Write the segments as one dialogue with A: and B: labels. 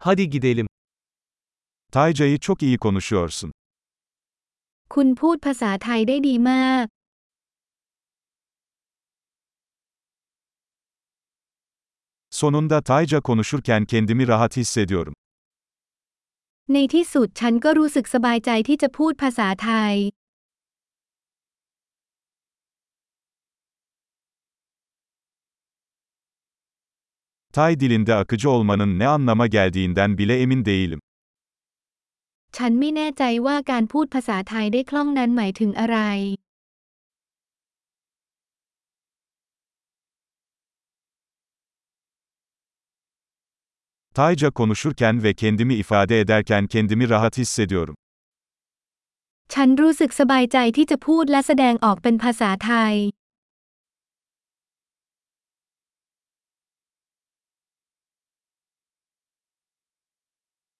A: Hadi gidelim.
B: Tayca'yı çok iyi konuşuyorsun.
C: คุณพูดภาษาไทยได้ดีมาก
B: Sonunda Tayca konuşurken kendimi rahat hissediyorum.
C: ในที่สุดฉันก็รู้สึกสบายใจที่จะพูดภาษาไทย
B: Tay dilinde akıcı olmanın ne anlama geldiğinden bile emin değilim.
C: ฉันไม่แน่ใจว่าการพูดภาษาไทยได้คล่องนั้นหมายถึงอะไร
B: Tayca konuşurken ve kendimi ifade ederken kendimi rahat hissediyorum.
C: ฉันรู้สึกสบายใจที่จะพูดและแสดงออกเป็นภาษาไทย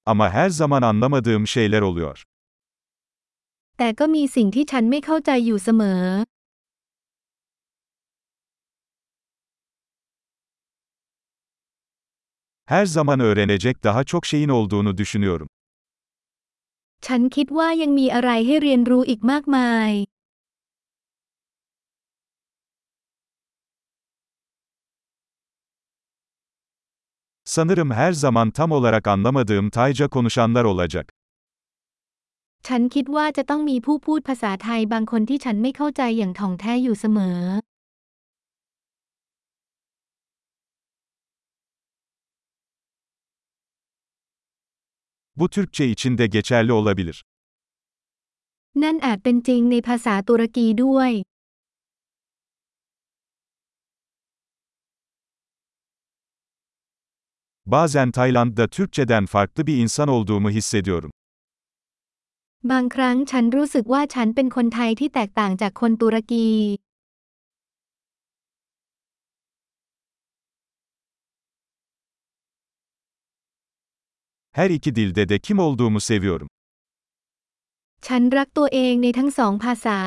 B: Ama her zaman anlamadığım şeyler oluyor.
C: แต่ก็มีสิ่งที่ฉันไม่เข้าใจอยู่เสมอ
B: Her zaman öğrenecek daha çok şeyin olduğunu düşünüyorum.
C: ฉันคิดว่ายังมีอะไรให้เรียนรู้อีกมากมาย
B: Sanırım her zaman tam olarak anlamadığım Tayca konuşanlar olacak.
C: ฉันคิดว่าจะต้องมีผู้พูดภาษาไทยบางคนที่ฉันไม่เข้าใจอย่างถ่องแท้อยู่เสมอ
B: Bu Türkçe için de geçerli olabilir.
C: นั่นอาจเป็นจริงในภาษาตุรกีด้วย
B: Bazen Tayland'da Türkçeden farklı bir insan olduğumu hissediyorum.
C: บางครั้งฉันรู้สึกว่าฉันเป็นคนไทยที่แตกต่างจากคนตุรกี
B: Her iki dilde de kim olduğumu seviyorum.
C: ฉันรักตัวเองในทั้งสองภาษา